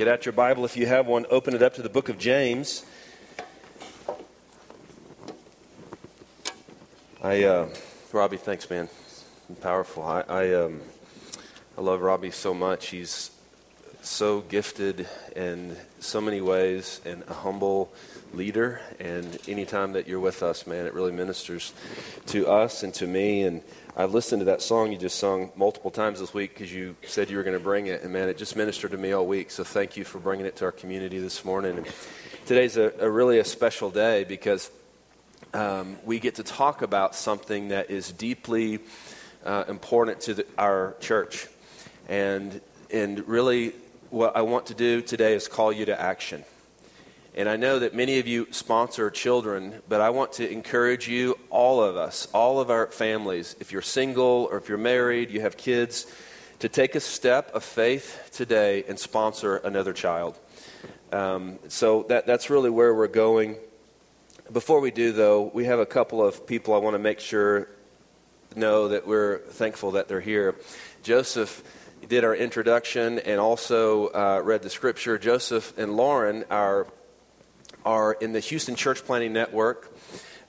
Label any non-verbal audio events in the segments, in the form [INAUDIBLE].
Get out your Bible if you have one, open it up to the book of James. I, uh, Robbie, thanks, man. Powerful. I, I, um, I love Robbie so much. He's so gifted in so many ways and a humble leader. And anytime that you're with us, man, it really ministers to us and to me. And I've listened to that song you just sung multiple times this week because you said you were going to bring it. And man, it just ministered to me all week. So thank you for bringing it to our community this morning. And today's a, a really a special day because um, we get to talk about something that is deeply uh, important to the, our church. And, and really, what I want to do today is call you to action. And I know that many of you sponsor children, but I want to encourage you, all of us, all of our families, if you're single or if you're married, you have kids, to take a step of faith today and sponsor another child. Um, so that, that's really where we're going. Before we do, though, we have a couple of people I want to make sure know that we're thankful that they're here. Joseph did our introduction and also uh, read the scripture. Joseph and Lauren, our are in the Houston Church Planting Network,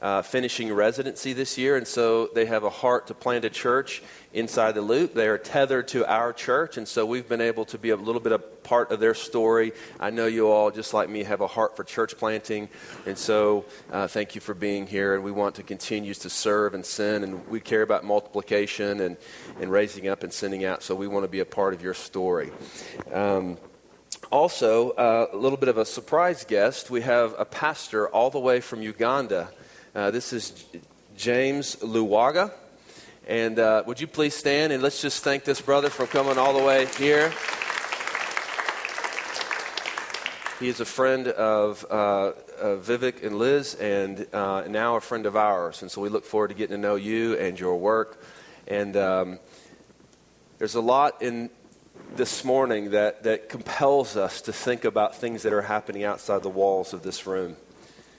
uh, finishing residency this year, and so they have a heart to plant a church inside the loop. They are tethered to our church, and so we've been able to be a little bit of part of their story. I know you all, just like me, have a heart for church planting, and so uh, thank you for being here. And we want to continue to serve and send, and we care about multiplication and, and raising up and sending out, so we want to be a part of your story. Um, also, uh, a little bit of a surprise guest. We have a pastor all the way from Uganda. Uh, this is James Luwaga. And uh, would you please stand and let's just thank this brother for coming all the way here. He is a friend of, uh, Vivek and Liz, and uh, now a friend of ours. And so we look forward to getting to know you and your work. And um, there's a lot in this morning that, that compels us to think about things that are happening outside the walls of this room.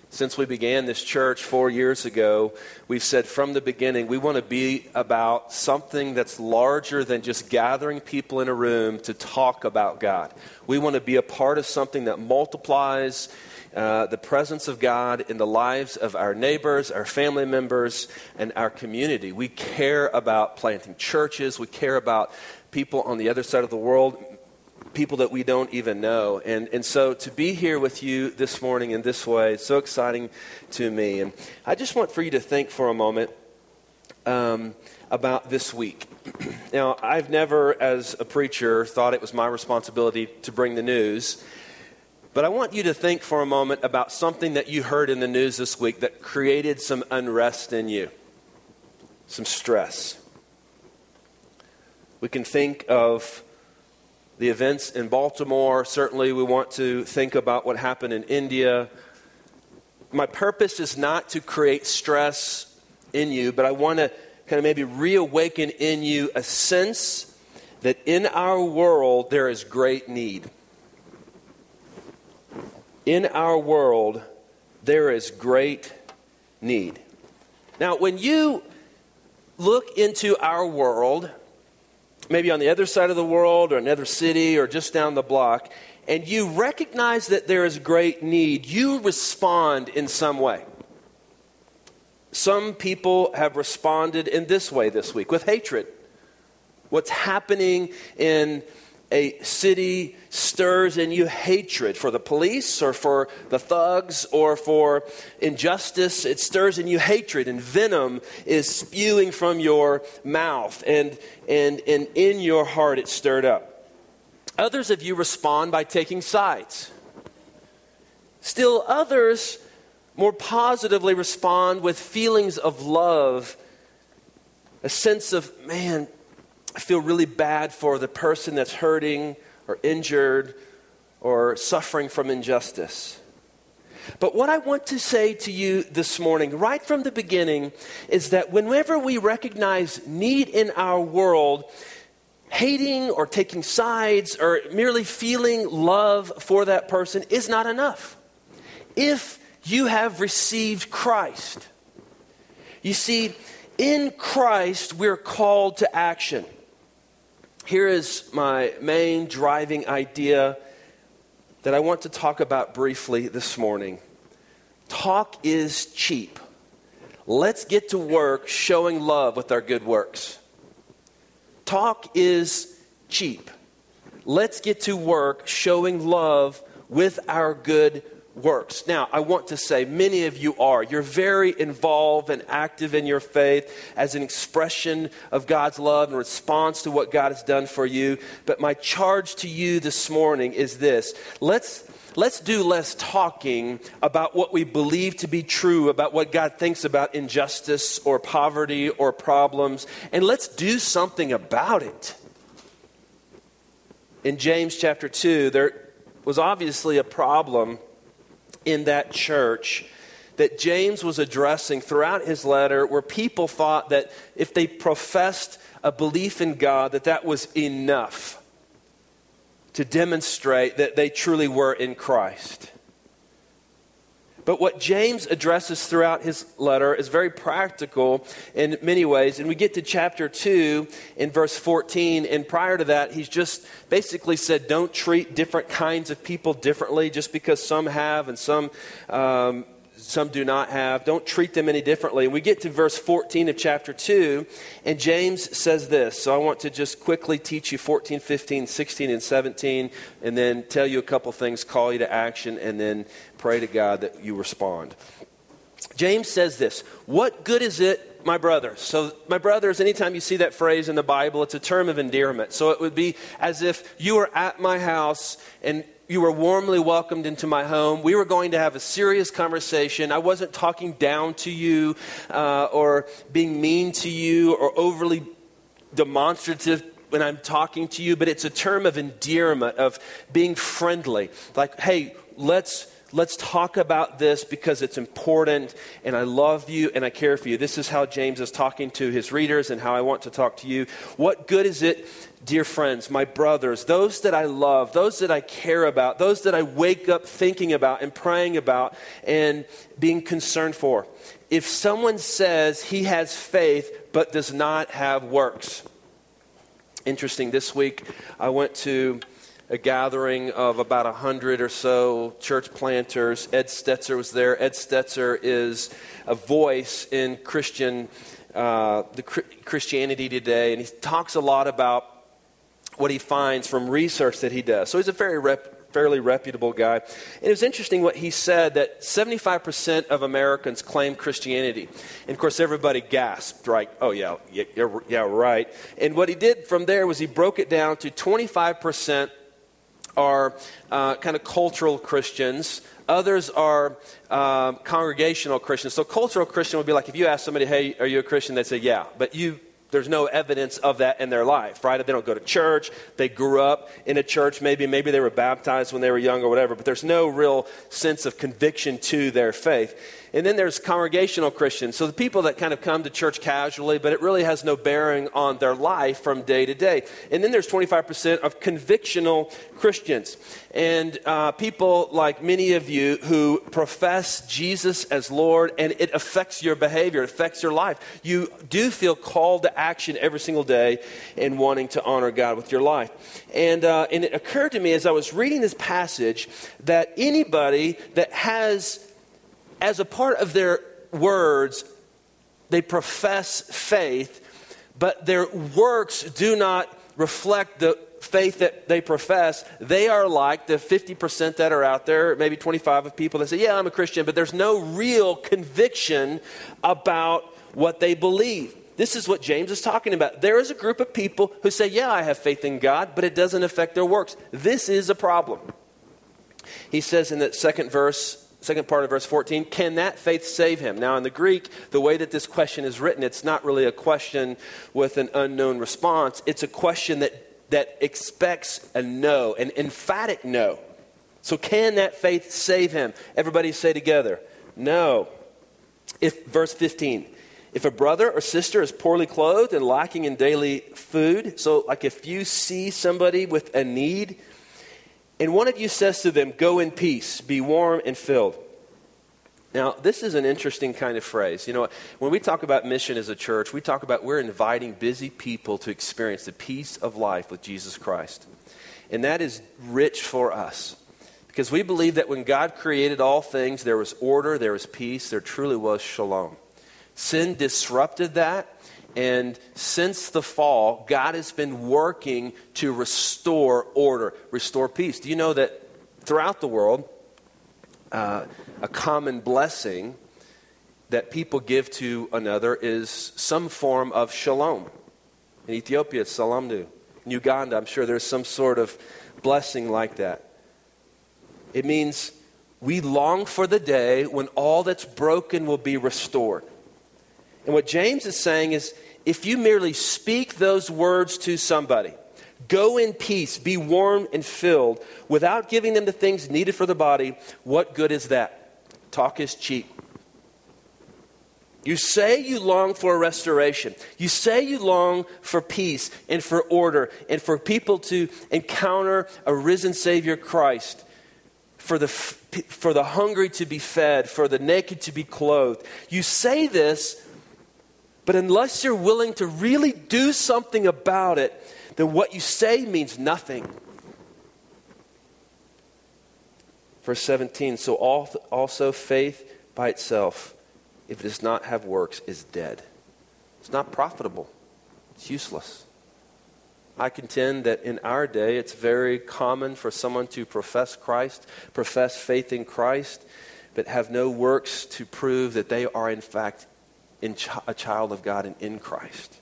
Since we began this church four years ago, we've said from the beginning we want to be about something that's larger than just gathering people in a room to talk about God. We want to be a part of something that multiplies uh, the presence of God in the lives of our neighbors, our family members, and our community. We care about planting churches. We care about people on the other side of the world, people that we don't even know. And, and so to be here with you this morning in this way is so exciting to me. And I just want for you to think for a moment um, about this week. [CLEARS THROAT] now, I've never, as a preacher, thought it was my responsibility to bring the news. But I want you to think for a moment about something that you heard in the news this week that created some unrest in you, some stress. We can think of the events in Baltimore. Certainly, we want to think about what happened in India. My purpose is not to create stress in you, but I want to kind of maybe reawaken in you a sense that in our world there is great need. In our world, there is great need. Now, when you look into our world, maybe on the other side of the world or another city or just down the block, and you recognize that there is great need, you respond in some way. Some people have responded in this way this week with hatred. What's happening in a city stirs in you hatred for the police or for the thugs or for injustice. It stirs in you hatred, and venom is spewing from your mouth, and, and, and in your heart it's stirred up. Others of you respond by taking sides. Still, others more positively respond with feelings of love, a sense of, man, I feel really bad for the person that's hurting or injured or suffering from injustice. But what I want to say to you this morning, right from the beginning, is that whenever we recognize need in our world, hating or taking sides or merely feeling love for that person is not enough. If you have received Christ, you see, in Christ, we're called to action. Here is my main driving idea that I want to talk about briefly this morning. Talk is cheap. Let's get to work showing love with our good works. Talk is cheap. Let's get to work showing love with our good works. Now, I want to say many of you are. You're very involved and active in your faith as an expression of God's love and response to what God has done for you. But my charge to you this morning is this. Let's let's do less talking about what we believe to be true about what God thinks about injustice or poverty or problems and let's do something about it. In James chapter 2 there was obviously a problem in that church that James was addressing throughout his letter where people thought that if they professed a belief in God that that was enough to demonstrate that they truly were in Christ. But what James addresses throughout his letter is very practical in many ways. And we get to chapter 2 in verse 14. And prior to that, he's just basically said, don't treat different kinds of people differently just because some have and some um, some do not have. Don't treat them any differently. And we get to verse 14 of chapter 2, and James says this. So I want to just quickly teach you 14, 15, 16, and 17, and then tell you a couple things, call you to action, and then pray to God that you respond. James says this What good is it, my brothers? So, my brothers, anytime you see that phrase in the Bible, it's a term of endearment. So, it would be as if you were at my house and you were warmly welcomed into my home. We were going to have a serious conversation. I wasn't talking down to you uh, or being mean to you or overly demonstrative when I'm talking to you, but it's a term of endearment, of being friendly. Like, hey, let's let's talk about this because it's important and I love you and I care for you. This is how James is talking to his readers and how I want to talk to you. What good is it dear friends, my brothers, those that I love, those that I care about, those that I wake up thinking about and praying about and being concerned for. If someone says he has faith but does not have works, interesting, this week I went to a gathering of about a hundred or so church planters. Ed Stetzer was there. Ed Stetzer is a voice in Christian, uh, the Christianity today, and he talks a lot about what he finds from research that he does. So he's a very rep, fairly reputable guy. And it was interesting what he said that 75% of Americans claim Christianity. And of course, everybody gasped, right? Oh, yeah, yeah, yeah, right. And what he did from there was he broke it down to 25% are uh, kind of cultural Christians. Others are um, congregational Christians. So, cultural Christian would be like if you ask somebody, hey, are you a Christian? They'd say, yeah. But you there's no evidence of that in their life, right? They don't go to church. They grew up in a church, maybe. Maybe they were baptized when they were young or whatever, but there's no real sense of conviction to their faith. And then there's congregational Christians. So the people that kind of come to church casually, but it really has no bearing on their life from day to day. And then there's 25% of convictional Christians. And uh, people like many of you who profess Jesus as Lord, and it affects your behavior, it affects your life. You do feel called to action every single day in wanting to honor God with your life. And, uh, and it occurred to me as I was reading this passage that anybody that has as a part of their words, they profess faith, but their works do not reflect the faith that they profess, they are like the 50% that are out there, maybe 25 of people that say, Yeah, I'm a Christian, but there's no real conviction about what they believe. This is what James is talking about. There is a group of people who say, Yeah, I have faith in God, but it doesn't affect their works. This is a problem. He says in that second verse, second part of verse 14 can that faith save him? Now in the greek the way that this question is written it's not really a question with an unknown response. It's a question that that expects a no an emphatic no. So can that faith save him? Everybody say together no. If verse 15 if a brother or sister is poorly clothed and lacking in daily food so like if you see somebody with a need and one of you says to them, Go in peace, be warm and filled. Now, this is an interesting kind of phrase. You know, when we talk about mission as a church, we talk about we're inviting busy people to experience the peace of life with Jesus Christ. And that is rich for us Because we believe that when God created all things, there was order, there was peace, there truly was shalom. Sin disrupted that, and since the fall, God has been working to restore order, restore peace. Do you know that throughout the world, uh, a common blessing that people give to another is some form of shalom. In Ethiopia, it's salamdu. In Uganda, I'm sure there's some sort of blessing like that. It means we long for the day when all that's broken will be restored. And what James is saying is if you merely speak those words to somebody, go in peace, be warm and filled, without giving them the things needed for the body, what good is that? Talk is cheap. You say you long for restoration. You say you long for peace and for order and for people to encounter a risen Savior Christ, for the, for the hungry to be fed, for the naked to be clothed. You say this, but unless you're willing to really do something about it, then what you say means nothing. Verse 17 So also faith by itself if it does not have works, is dead. It's not profitable, it's useless. I contend that in our day, it's very common for someone to profess Christ, profess faith in Christ, but have no works to prove that they are, in fact, in ch- a child of God and in Christ.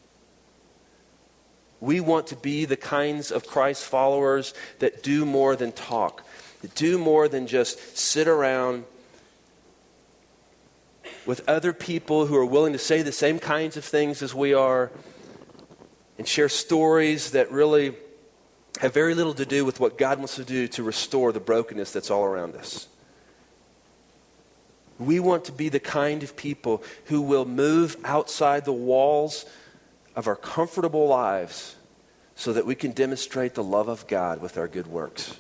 We want to be the kinds of Christ followers that do more than talk, that do more than just sit around with other people who are willing to say the same kinds of things as we are and share stories that really have very little to do with what God wants to do to restore the brokenness that's all around us. We want to be the kind of people who will move outside the walls of our comfortable lives so that we can demonstrate the love of God with our good works.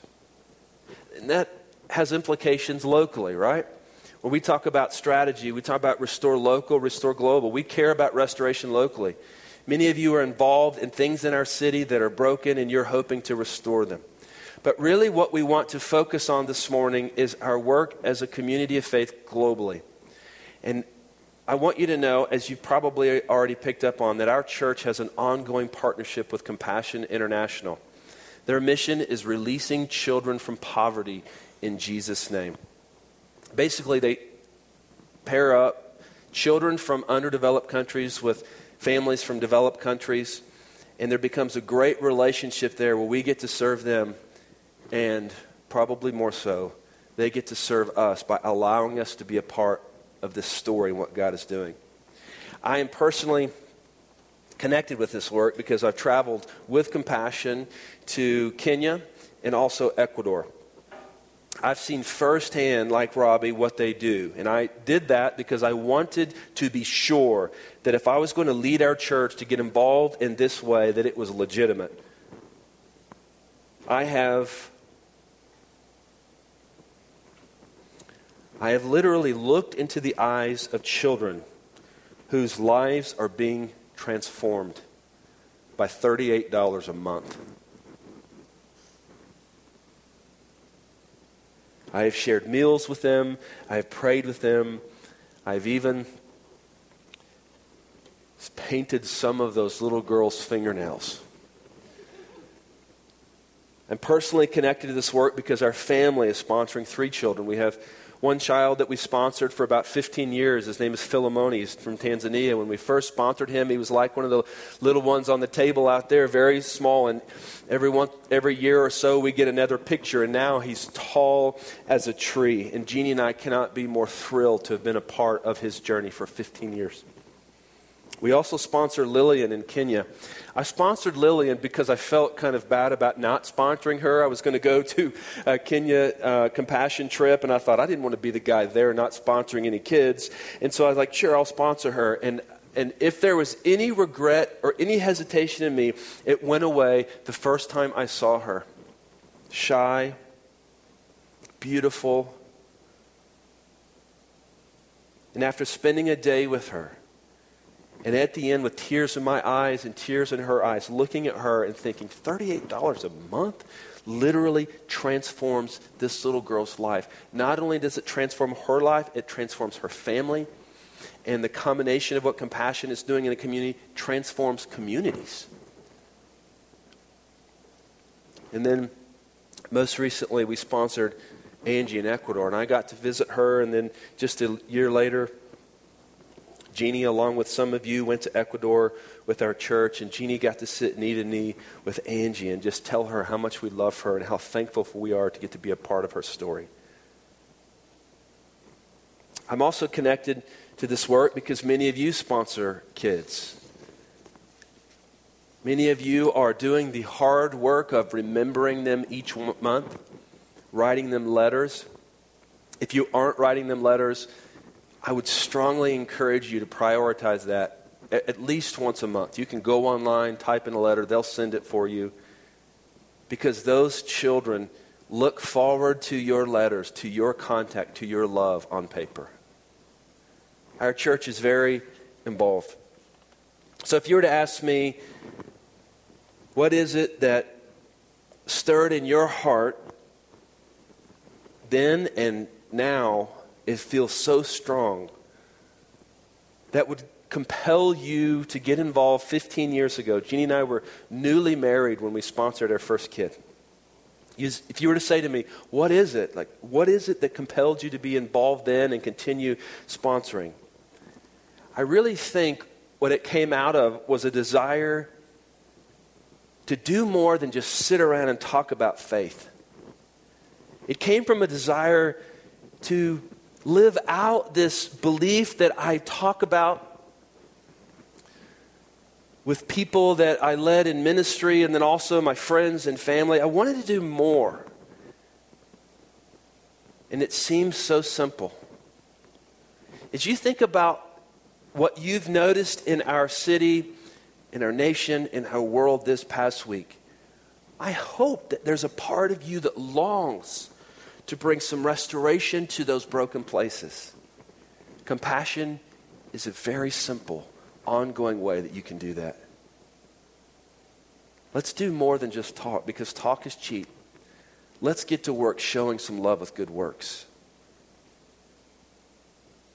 And that has implications locally, right? When we talk about strategy, we talk about restore local, restore global. We care about restoration locally. Many of you are involved in things in our city that are broken, and you're hoping to restore them. But really, what we want to focus on this morning is our work as a community of faith globally. And I want you to know, as you've probably already picked up on, that our church has an ongoing partnership with Compassion International. Their mission is releasing children from poverty in Jesus' name. Basically, they pair up children from underdeveloped countries with families from developed countries, and there becomes a great relationship there where we get to serve them, and probably more so, they get to serve us by allowing us to be a part of this story and what God is doing. I am personally connected with this work because I've traveled with compassion to Kenya and also Ecuador. I've seen firsthand, like Robbie, what they do. And I did that because I wanted to be sure that if I was going to lead our church to get involved in this way, that it was legitimate. I have I have literally looked into the eyes of children whose lives are being transformed by $38 a month. I have shared meals with them. I have prayed with them. I've even painted some of those little girls' fingernails. I'm personally connected to this work because our family is sponsoring three children. We have one child that we sponsored for about 15 years. His name is Philemon. He's from Tanzania. When we first sponsored him, he was like one of the little ones on the table out there, very small. And every, one, every year or so, we get another picture. And now he's tall as a tree. And Jeannie and I cannot be more thrilled to have been a part of his journey for 15 years. We also sponsor Lillian in Kenya. I sponsored Lillian because I felt kind of bad about not sponsoring her. I was going [LAUGHS] to go to a Kenya uh, compassion trip, and I thought I didn't want to be the guy there not sponsoring any kids. And so I was like, sure, I'll sponsor her. And and if there was any regret or any hesitation in me, it went away the first time I saw her. Shy, beautiful. And after spending a day with her, and at the end, with tears in my eyes and tears in her eyes, looking at her and thinking, $38 a month? literally transforms this little girl's life. Not only does it transform her life, it transforms her family. And the combination of what compassion is doing in a community transforms communities. And then most recently, we sponsored Angie in Ecuador, and I got to visit her. And then just a year later, Jeannie, along with some of you, went to Ecuador with our church, and Jeannie got to sit knee to knee with Angie and just tell her how much we love her and how thankful we are to get to be a part of her story. I'm also connected to this work because many of you sponsor kids. Many of you are doing the hard work of remembering them each month, writing them letters. If you aren't writing them letters, I would strongly encourage you to prioritize that at least once a month. You can go online, type in a letter, they'll send it for you. Because those children look forward to your letters, to your contact, to your love on paper. Our church is very involved. So if you were to ask me, what is it that stirred in your heart then and now it feels so strong that would compel you to get involved 15 years ago. Jeannie and I were newly married when we sponsored our first kid. If you were to say to me, what is it? Like, what is it that compelled you to be involved then and continue sponsoring? I really think what it came out of was a desire to do more than just sit around and talk about faith. It came from a desire to live out this belief that I talk about with people that I led in ministry and then also my friends and family. I wanted to do more. And it seems so simple. As you think about what you've noticed in our city, in our nation, in our world this past week, I hope that there's a part of you that longs to bring some restoration to those broken places. Compassion is a very simple, ongoing way that you can do that. Let's do more than just talk because talk is cheap. Let's get to work showing some love with good works.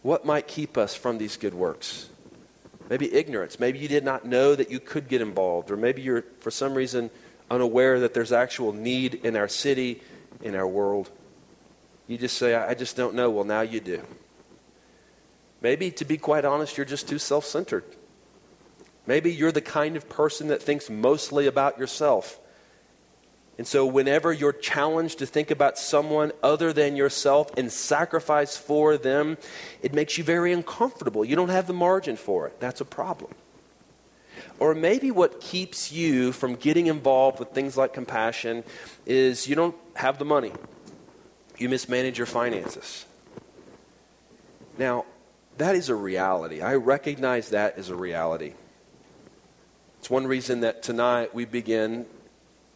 What might keep us from these good works? Maybe ignorance. Maybe you did not know that you could get involved, or maybe you're, for some reason, unaware that there's actual need in our city, in our world. You just say, I just don't know. Well, now you do. Maybe, to be quite honest, you're just too self centered. Maybe you're the kind of person that thinks mostly about yourself. And so, whenever you're challenged to think about someone other than yourself and sacrifice for them, it makes you very uncomfortable. You don't have the margin for it. That's a problem. Or maybe what keeps you from getting involved with things like compassion is you don't have the money you mismanage your finances. Now, that is a reality. I recognize that as a reality. It's one reason that tonight we begin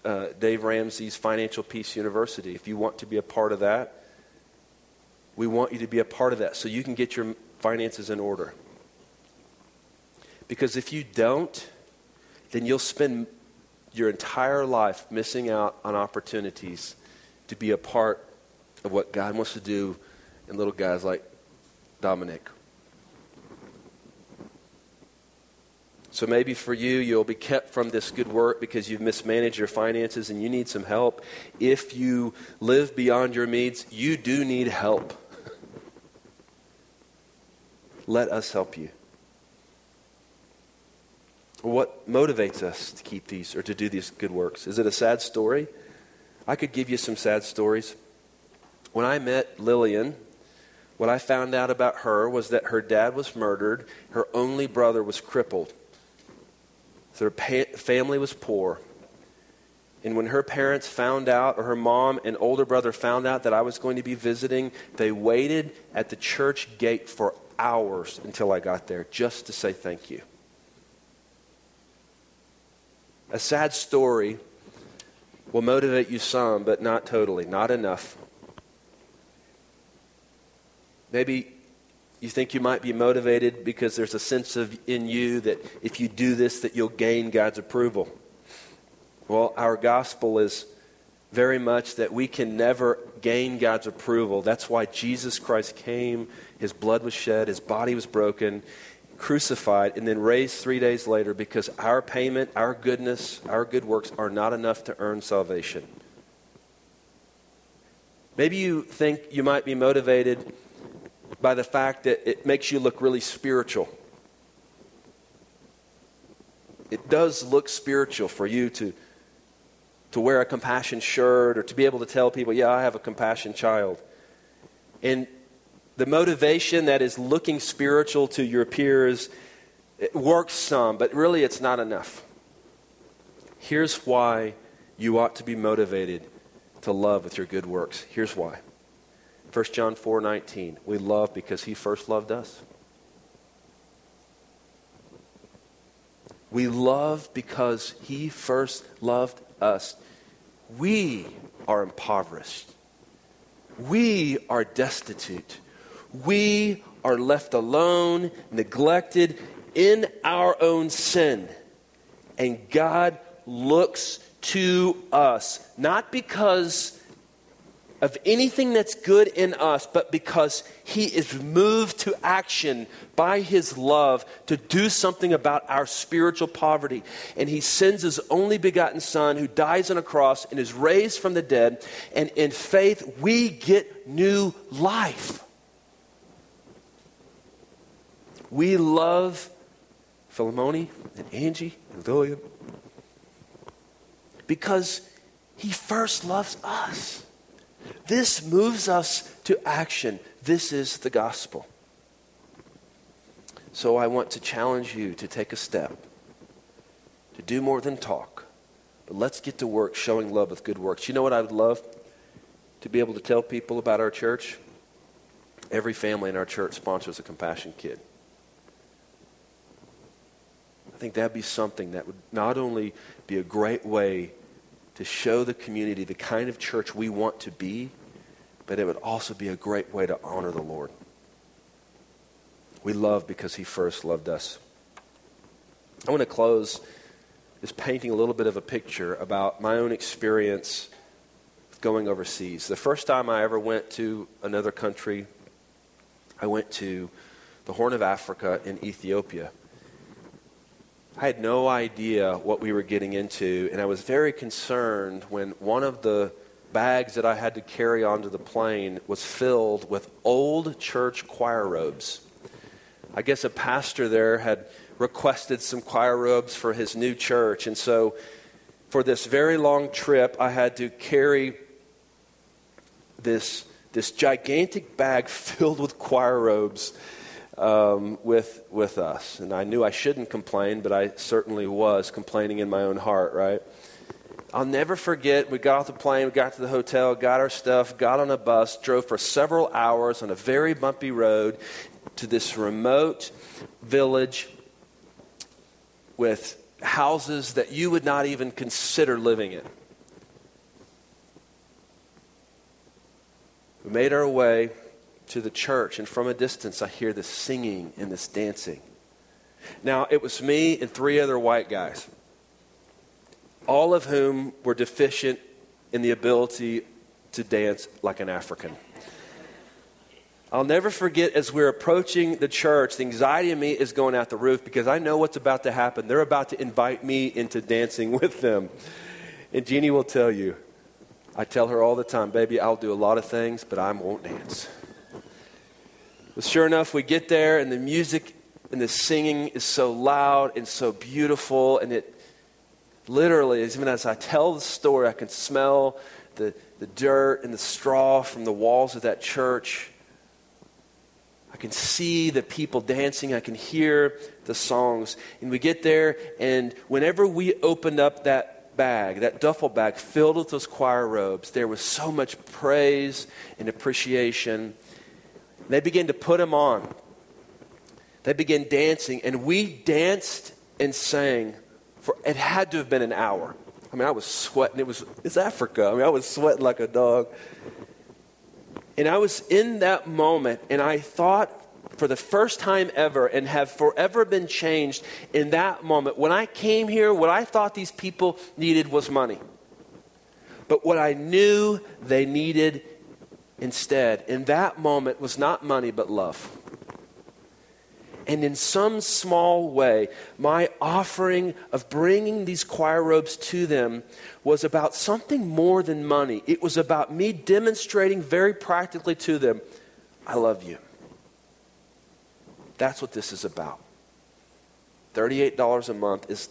uh, Dave Ramsey's Financial Peace University. If you want to be a part of that, we want you to be a part of that so you can get your finances in order. Because if you don't, then you'll spend your entire life missing out on opportunities to be a part of what God wants to do in little guys like Dominic. So maybe for you, you'll be kept from this good work because you've mismanaged your finances and you need some help. If you live beyond your means, you do need help. [LAUGHS] Let us help you. What motivates us to keep these or to do these good works? Is it a sad story? I could give you some sad stories. When I met Lillian, what I found out about her was that her dad was murdered, her only brother was crippled. Her pa- family was poor. And when her parents found out, or her mom and older brother found out that I was going to be visiting, they waited at the church gate for hours until I got there just to say thank you. A sad story will motivate you some, but not totally, not enough. Maybe you think you might be motivated because there's a sense of in you that if you do this that you'll gain God's approval. Well, our gospel is very much that we can never gain God's approval. That's why Jesus Christ came, his blood was shed, his body was broken, crucified, and then raised three days later because our payment, our goodness, our good works are not enough to earn salvation. Maybe you think you might be motivated by the fact that it makes you look really spiritual. It does look spiritual for you to, to wear a compassion shirt or to be able to tell people, yeah, I have a compassion child. And the motivation that is looking spiritual to your peers it works some, but really it's not enough. Here's why you ought to be motivated to love with your good works. Here's why. 1 John 4 19. We love because he first loved us. We love because he first loved us. We are impoverished. We are destitute. We are left alone, neglected in our own sin. And God looks to us, not because of anything that's good in us, but because He is moved to action by His love to do something about our spiritual poverty. And He sends His only begotten Son who dies on a cross and is raised from the dead. And in faith, we get new life. We love Philemoni and Angie and Lillian because He first loves us. This moves us to action. This is the gospel. So I want to challenge you to take a step, to do more than talk. But let's get to work showing love with good works. You know what I would love? To be able to tell people about our church. Every family in our church sponsors a compassion kid. I think that'd be something that would not only be a great way to show the community the kind of church we want to be, but it would also be a great way to honor the Lord. We love because He first loved us. I want to close just painting a little bit of a picture about my own experience going overseas. The first time I ever went to another country, I went to the Horn of Africa in Ethiopia. I had no idea what we were getting into, and I was very concerned when one of the bags that I had to carry onto the plane was filled with old church choir robes. I guess a pastor there had requested some choir robes for his new church, and so for this very long trip, I had to carry this, this gigantic bag [LAUGHS] filled with choir robes um, with, with us. And I knew I shouldn't complain, but I certainly was complaining in my own heart, right? I'll never forget, we got off the plane, we got to the hotel, got our stuff, got on a bus, drove for several hours on a very bumpy road to this remote village with houses that you would not even consider living in. We made our way to the church, and from a distance, I hear this singing and this dancing. Now, it was me and three other white guys, all of whom were deficient in the ability to dance like an African. I'll never forget as we're approaching the church, the anxiety in me is going out the roof because I know what's about to happen. They're about to invite me into dancing [LAUGHS] with them. And Jeannie will tell you, I tell her all the time, baby, I'll do a lot of things, but I won't dance. But sure enough, we get there, and the music and the singing is so loud and so beautiful, and it literally, even as I tell the story, I can smell the, the dirt and the straw from the walls of that church. I can see the people dancing. I can hear the songs. And we get there, and whenever we opened up that bag, that duffel bag filled with those choir robes, there was so much praise and appreciation. They began to put them on. They began dancing, and we danced and sang for it had to have been an hour. I mean, I was sweating. It was it's Africa. I mean, I was sweating like a dog. And I was in that moment, and I thought for the first time ever, and have forever been changed in that moment. When I came here, what I thought these people needed was money. But what I knew they needed instead in that moment was not money, but love. And in some small way, my offering of bringing these choir robes to them was about something more than money. It was about me demonstrating very practically to them, I love you. That's what this is about. $38 a month is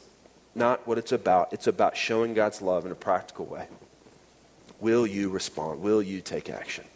not what it's about. It's about showing God's love in a practical way. Will you respond? Will you take action?